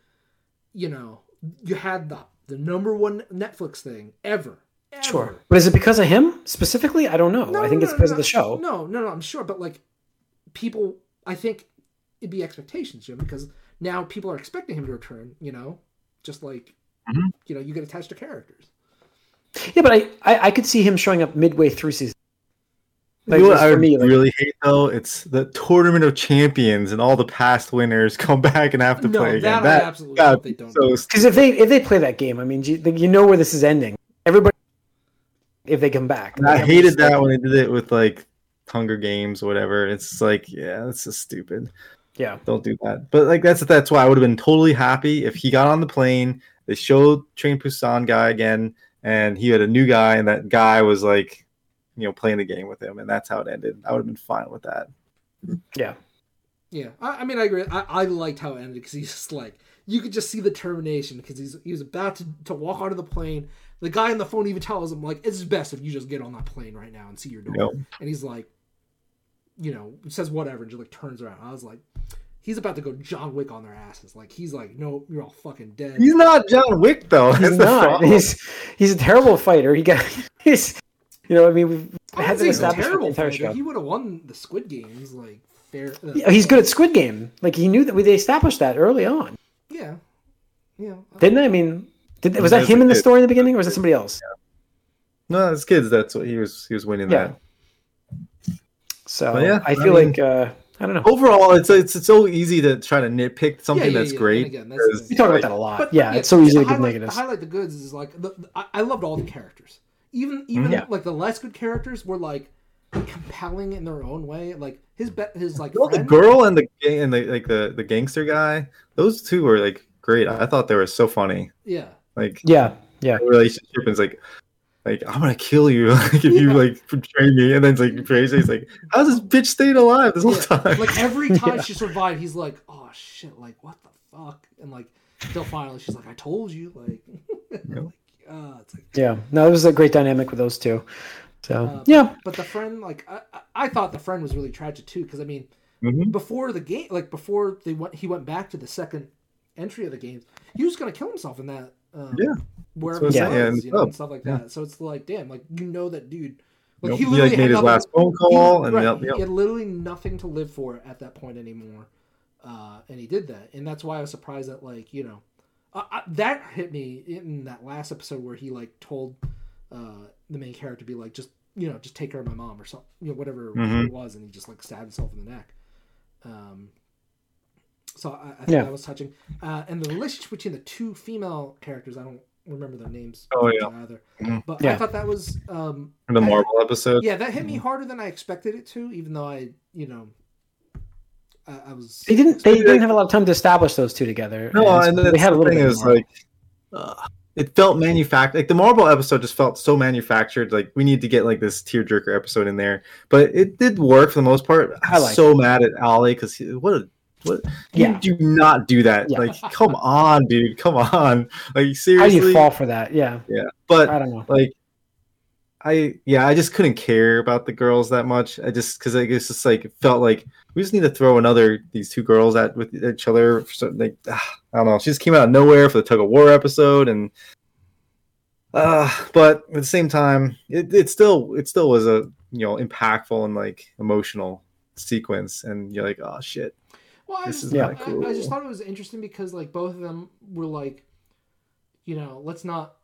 you know, you had the the number one Netflix thing ever. ever. Sure, but is it because of him specifically? I don't know. No, I think no, it's no, because no, of the show. No, no, no. I'm sure, but like, people, I think it'd be expectations, Jim, because now people are expecting him to return. You know, just like Mhm. you know, you get attached to characters. Yeah, but I, I, I could see him showing up midway through season. Like, you know what I for me, like- really hate though? It's the tournament of champions and all the past winners come back and have to No, play that again. I That absolutely got hope they don't. so Because if they if they play that game, I mean, you, you know where this is ending. Everybody, if they come back, I hated that when they did it with like Hunger Games or whatever. It's like, yeah, that's just stupid. Yeah, Don't do that. But like that's that's why I would have been totally happy if he got on the plane. They showed Train Busan guy again, and he had a new guy, and that guy was like, you know, playing the game with him, and that's how it ended. I would have been fine with that. yeah, Yeah, I, I mean, I agree. I, I liked how it ended because he's just like you could just see the termination because he's he was about to, to walk onto the plane. The guy on the phone even tells him like it's best if you just get on that plane right now and see your daughter. Yep. And he's like, you know, says whatever and just like turns around. I was like, he's about to go John Wick on their asses. Like he's like, no, you're all fucking dead. He's not John Wick though. he's That's not. He's he's a terrible fighter. He got he's, you know, I mean, we've I had didn't that say he's a established for the terrible fighter. show. He would have won the Squid Games like fair. uh, Yeah, He's good at Squid Game. Like he knew that we they established that early on, Yeah, yeah. didn't they? I mean, did, was that him in the kid. story in the beginning, or was it somebody else? No, as kids, that's what he was. He was winning Yeah. that. So But yeah, I I feel mean- like uh, I don't know. Overall, it's it's it's so easy to try to nitpick something yeah, that's yeah. great. Again, that's the because, thing. We talk about that a lot. But yeah, but it's so easy to give highlight, negatives. The highlight the goods is like the, the- I, I loved all the characters. Even even Yeah. like the less good characters were like compelling in their own way. Like his be, his like Well, the girl and the gang and the like the the gangster guy, those two were like great. I thought they were so funny. Yeah, Like Yeah, yeah. the relationship is like like I'm gonna kill you like, if you like betray me, and then it's like crazy. He's like, how's this bitch staying alive this whole time? Like every time Yeah. she survived, he's like, "Oh shit! Like what the fuck?" And like, till finally, she's like, "I told you." Like, like uh, it's like Yeah, no, it was a great dynamic with those two. So Uh, yeah, But the friend, like, I, I- I thought the friend was really tragic too, because I mean, Mhm. before the game, like before they went, he went back to the second entry of the games. He was gonna kill himself in that. Um, Yeah. Wherever That's he was, yeah, in you know, and stuff like Yeah. that. So it's like, damn, like you know that dude. Like Nope. he He, like, made his nothing- last phone he- call, and right, yep, yep. he had literally nothing to live for at that point anymore, uh, and he did that, and that's why I was surprised that like you know, I, I, that hit me in that last episode where he like told uh, the main character to be like just you know just take care of my mom or something you know whatever Mhm. it was, and he just like stabbed himself in the neck. Um, so I, I think Yeah. that was touching, uh, and the relationship between the two female characters, I don't remember their names Oh, yeah. either, Mhm. but Yeah. I thought that was um, the I- marble episode. yeah, that hit me harder than I expected it to, even though I, you know, I, I was. they didn't. They didn't have a lot of time to establish those two together. No, so and they had a little thing bit is more. like, uh, it felt manufactured. Like the marble episode just felt so manufactured. Like we need to get like this tearjerker episode in there, but it did work for the most part. I I'm liked so mad at Ali because what a what. Yeah. You do not do that. Yeah. Like, come on, dude. Come on. Like seriously. How do you fall for that? Yeah, Yeah, but I don't know. like I yeah, I just couldn't care about the girls that much. I just because I guess just like felt like we just need to throw another these two girls at with each other. So, like ah, I don't know, she just came out of nowhere for the tug of war episode, and uh, but at the same time, it, it still it still was a you know impactful and like emotional sequence, and you're like, oh shit, Well, I This just, is I, kinda I- I just thought it was interesting because like both of them were like, you know, let's not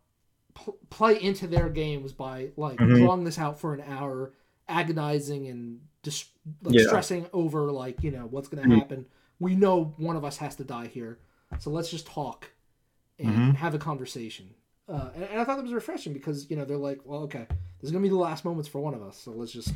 pl- play into their games by like Mhm. drawing this out for an hour, agonizing and dis- like Yeah. stressing over like you know what's going to Mhm. happen. We know one of us has to die here, so let's just talk and Mhm. have a conversation. Uh, and, and I thought that was refreshing because you know they're like, well, okay, this is gonna be the last moments for one of us, so let's just,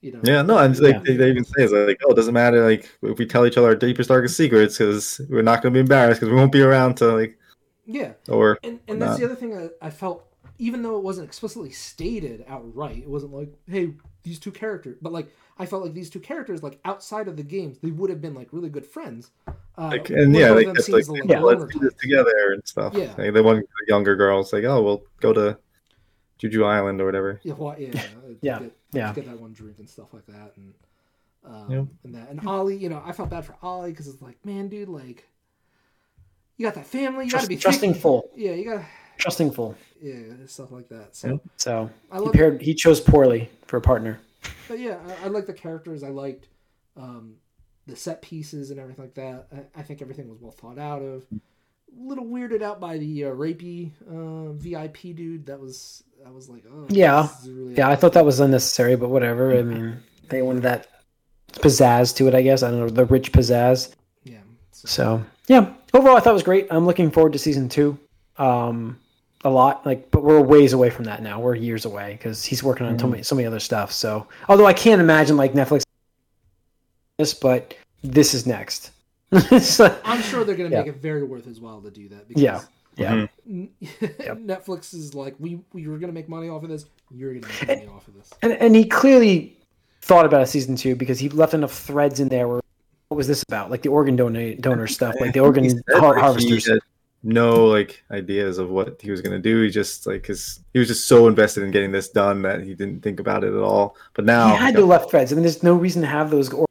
you know, Yeah, no, and it's like they, they even say it's like, oh, it doesn't matter like if we tell each other our deepest, darkest secrets because we're not going to be embarrassed because we won't be around to like yeah. or And and that's not. the other thing I, I felt, even though it wasn't explicitly stated outright, it wasn't like, hey, these two characters, but like I felt like these two characters, like outside of the games, they would have been like really good friends. Uh, like and of yeah, them like that's seems like, the, yeah, let's do this together and stuff. Yeah. like the one the younger girls like, oh, we'll go to Jeju Island or whatever. Yeah, well, yeah, Yeah, Get, yeah. get that one drink and stuff like that, and um, Yeah. and that, and Ali, you know, I felt bad for Ali because it's like, man, dude, like, you got that family, you got to be trusting thinking- full, Yeah, you got, trusting full. yeah, stuff like that. So Yeah. So I he paired. He chose poorly for a partner. But yeah, I, I like the characters. I liked um, the set pieces and everything like that. I, I think everything was well thought out of. A little weirded out by the uh, rapey uh, VIP dude. That was I was like, oh Yeah. really Yeah, I thought that was unnecessary, but whatever. I mean, they wanted that pizzazz to it, I guess. I don't know the rich pizzazz. yeah. So, So yeah, overall, I thought it was great. I'm looking forward to season two. Um, a lot, like, but we're ways away from that now. We're years away because he's working on so Mhm. many, so many other stuff. So, although I can't imagine like Netflix this, but this is next. So, I'm sure they're gonna Yeah. make it very worth his while to do that. Because Yeah. Yeah, Mhm. Netflix is like, we we were gonna make money off of this. You're gonna make money off of this. and and he clearly thought about a season two because he left enough threads in there. Where what was this about? Like the organ donor donor stuff, like the organ He har- harvesters. He had no like ideas of what he was gonna do. He just like his he was just so invested in getting this done that he didn't think about it at all. But now he had to have left threads. I mean, there's no reason to have those. Or-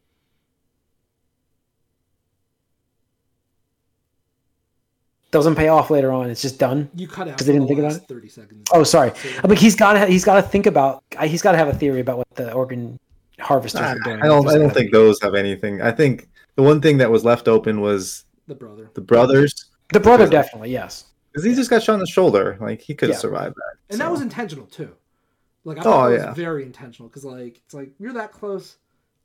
doesn't pay off later on. It's just done. You cut out because they didn't think about last thirty seconds. Oh, sorry. So- uh, I mean, he's got to. He's got to think about. He's got to have a theory about what the organ harvesters I, are doing. I don't. I don't think those have anything. I think the one thing that was left open was the brother. the brothers the brother because- definitely yes. because he just got shot in the shoulder. Like he could have Yeah. survived that. and that was intentional too. Like I Oh, thought that yeah. very intentional because like it's like you're that close,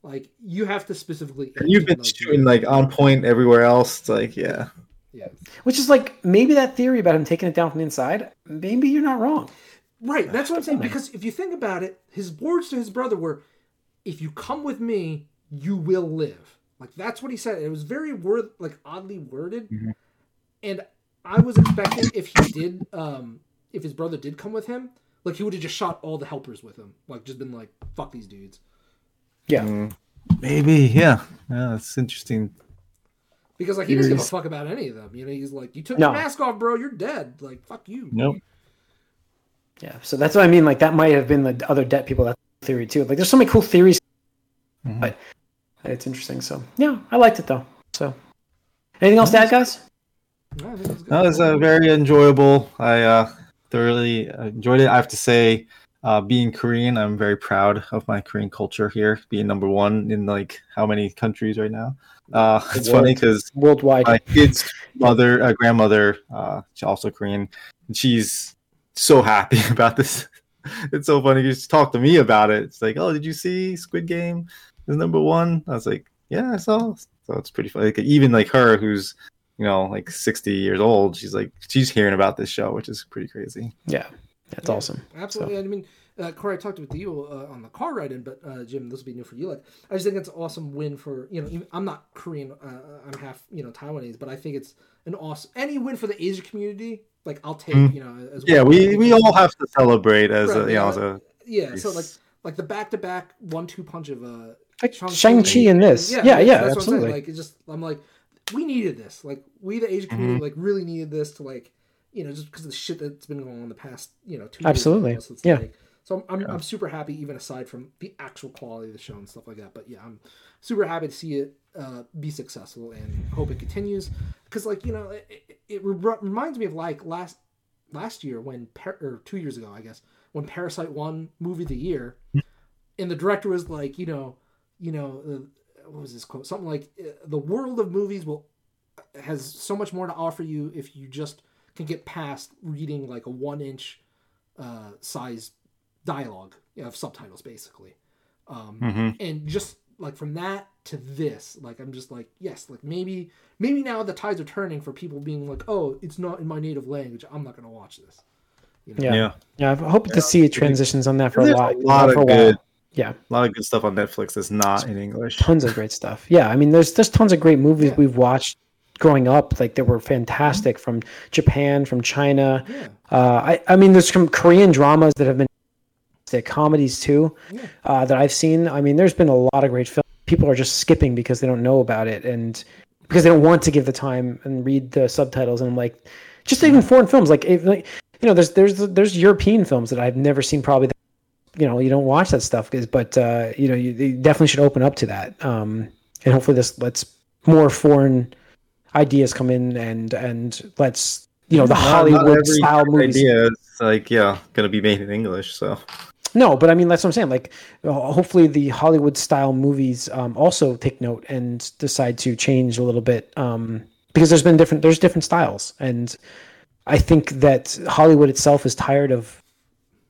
like you have to specifically. And you've been like, shooting like on point everywhere else. It's like yeah. Yeah, Which is like maybe that theory about him taking it down from the inside. Maybe you're not wrong. right. That's what I'm saying because if you think about it, his words to his brother were, "If you come with me, you will live." Like that's what he said. It was very word like oddly worded, Mhm. and I was expecting if he did, um, if his brother did come with him, like he would have just shot all the helpers with him, like just been like, "Fuck these dudes." Yeah. Mm, maybe yeah. Yeah, that's interesting. Because like he doesn't give a fuck about any of them. You know, he's like, "You took No. your mask off, bro. You're dead." Like, fuck you. Nope. Yeah. So that's what I mean. Like that might have been the other debt people that theory too. Like there's so many cool theories. Mhm. But it's interesting. So yeah, I liked it though. So anything else to add, guys? No, I think it's good. That was uh, very enjoyable. I uh, thoroughly enjoyed it. I have to say, uh, being Korean, I'm very proud of my Korean culture here, being number one in like how many countries right now. Uh, it's world. funny because Worldwide. my kid's mother, uh, grandmother, uh, she's also Korean, and she's so happy about this. It's so funny. She talked to me about it. It's like, oh, did you see Squid Game is number one? I was like, yeah, I saw. So it's pretty funny. Like, even like her, who's you know like sixty years old, she's like she's hearing about this show, which is pretty crazy. Yeah. That's Yeah, awesome. Absolutely. I mean, uh, Corey, I talked with you uh, on the car ride in, but uh, Jim, this will be new for you. Like, I just think it's an awesome win for you know. Even, I'm not Korean. Uh, I'm half you know Taiwanese, but I think it's an awesome any win for the Asian community. Like, I'll take Mm. you know as Yeah, well. we we all have to celebrate as Right, a you yeah. know as a yeah. So like like the back to back one two punch of uh Like Shang-Chi. Shang-Chi in this. Yeah, yeah, that's what absolutely. Like it's just I'm like, we needed this. Like we the Asian community like really needed this to like you know just because of the shit that's been going on the past you know two years Absolutely. now. So Yeah. like So I'm, I'm, I'm super happy, even aside from the actual quality of the show and stuff like that. But yeah, I'm super happy to see it uh, be successful and hope it continues. Because like you know, it, it, it re- reminds me of like last last year when Par- or two years ago, I guess, when Parasite won Movie of the Year, and the director was like, you know, you know, uh, what was this quote? Something like, uh, "The world of movies will has so much more to offer you if you just can get past reading like a one inch uh, size dialogue you know, of subtitles, basically." Um, Mhm. And just like from that to this, like I'm just like, yes, like maybe maybe now the tides are turning for people being like, oh, it's not in my native language. I'm not gonna watch this. You know? Yeah. Yeah. Yeah, I hope to see transitions on that for a There's lot. a lot for of while. good, Yeah, a lot of good stuff on Netflix that's not in English. tons of great stuff. Yeah, I mean, there's there's tons of great movies Yeah. we've watched growing up. Like that were fantastic from Japan, from China. Yeah. Uh, I I mean, there's some Korean dramas that have been fantastic, comedies too Yeah. uh, that I've seen. I mean, there's been a lot of great films. People are just skipping because they don't know about it and because they don't want to give the time and read the subtitles. And I'm like, just even foreign films, like, if, like you know, there's there's there's European films that I've never seen. Probably, that, you know, you don't watch that stuff, 'cause- but uh, you know, you, you definitely should open up to that. Um, and hopefully, this lets more foreign ideas come in and and let's you know the Not- not Hollywood every style movies. idea is like yeah, gonna be made in English. So No, but I mean that's what I'm saying. Like, hopefully the Hollywood style movies um, also take note and decide to change a little bit um, because there's been different there's different styles, and I think that Hollywood itself is tired of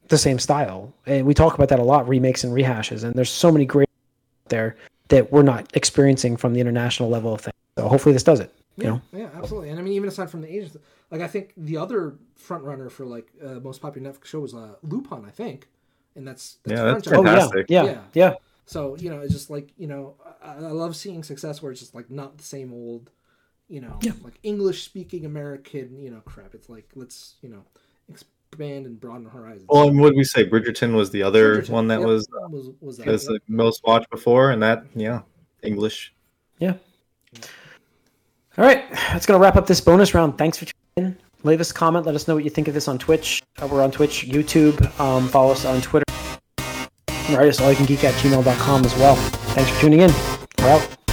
the same style, and we talk about that a lot, remakes and rehashes, and there's so many great there that we're not experiencing from the international level of things. So hopefully this does it. You Yeah, know, yeah, absolutely. And I mean, even aside from the Asian, stuff, like I think the other front runner for like uh, most popular Netflix show was uh, Lupin, I think, and that's, that's Yeah, that's French, I oh yeah, Fantastic. yeah, Yeah. yeah, So you know, it's just like you know, I, I love seeing success where it's just like not the same old, you know, Yeah. like English speaking American, you know, crap. It's like let's you know expand and broaden the horizons. well, and what we say? Bridgerton was the other Bridgerton, one that yep, was was was that, was yep. the most watched before, and that yeah, English. Yeah. All right, that's gonna wrap up this bonus round. Thanks for tuning in. Leave us a comment. Let us know what you think of this on Twitch. Uh, we're on Twitch, YouTube. Um, follow us on Twitter. Write us all you can geek at gmail.com as well. Thanks for tuning in. We're out.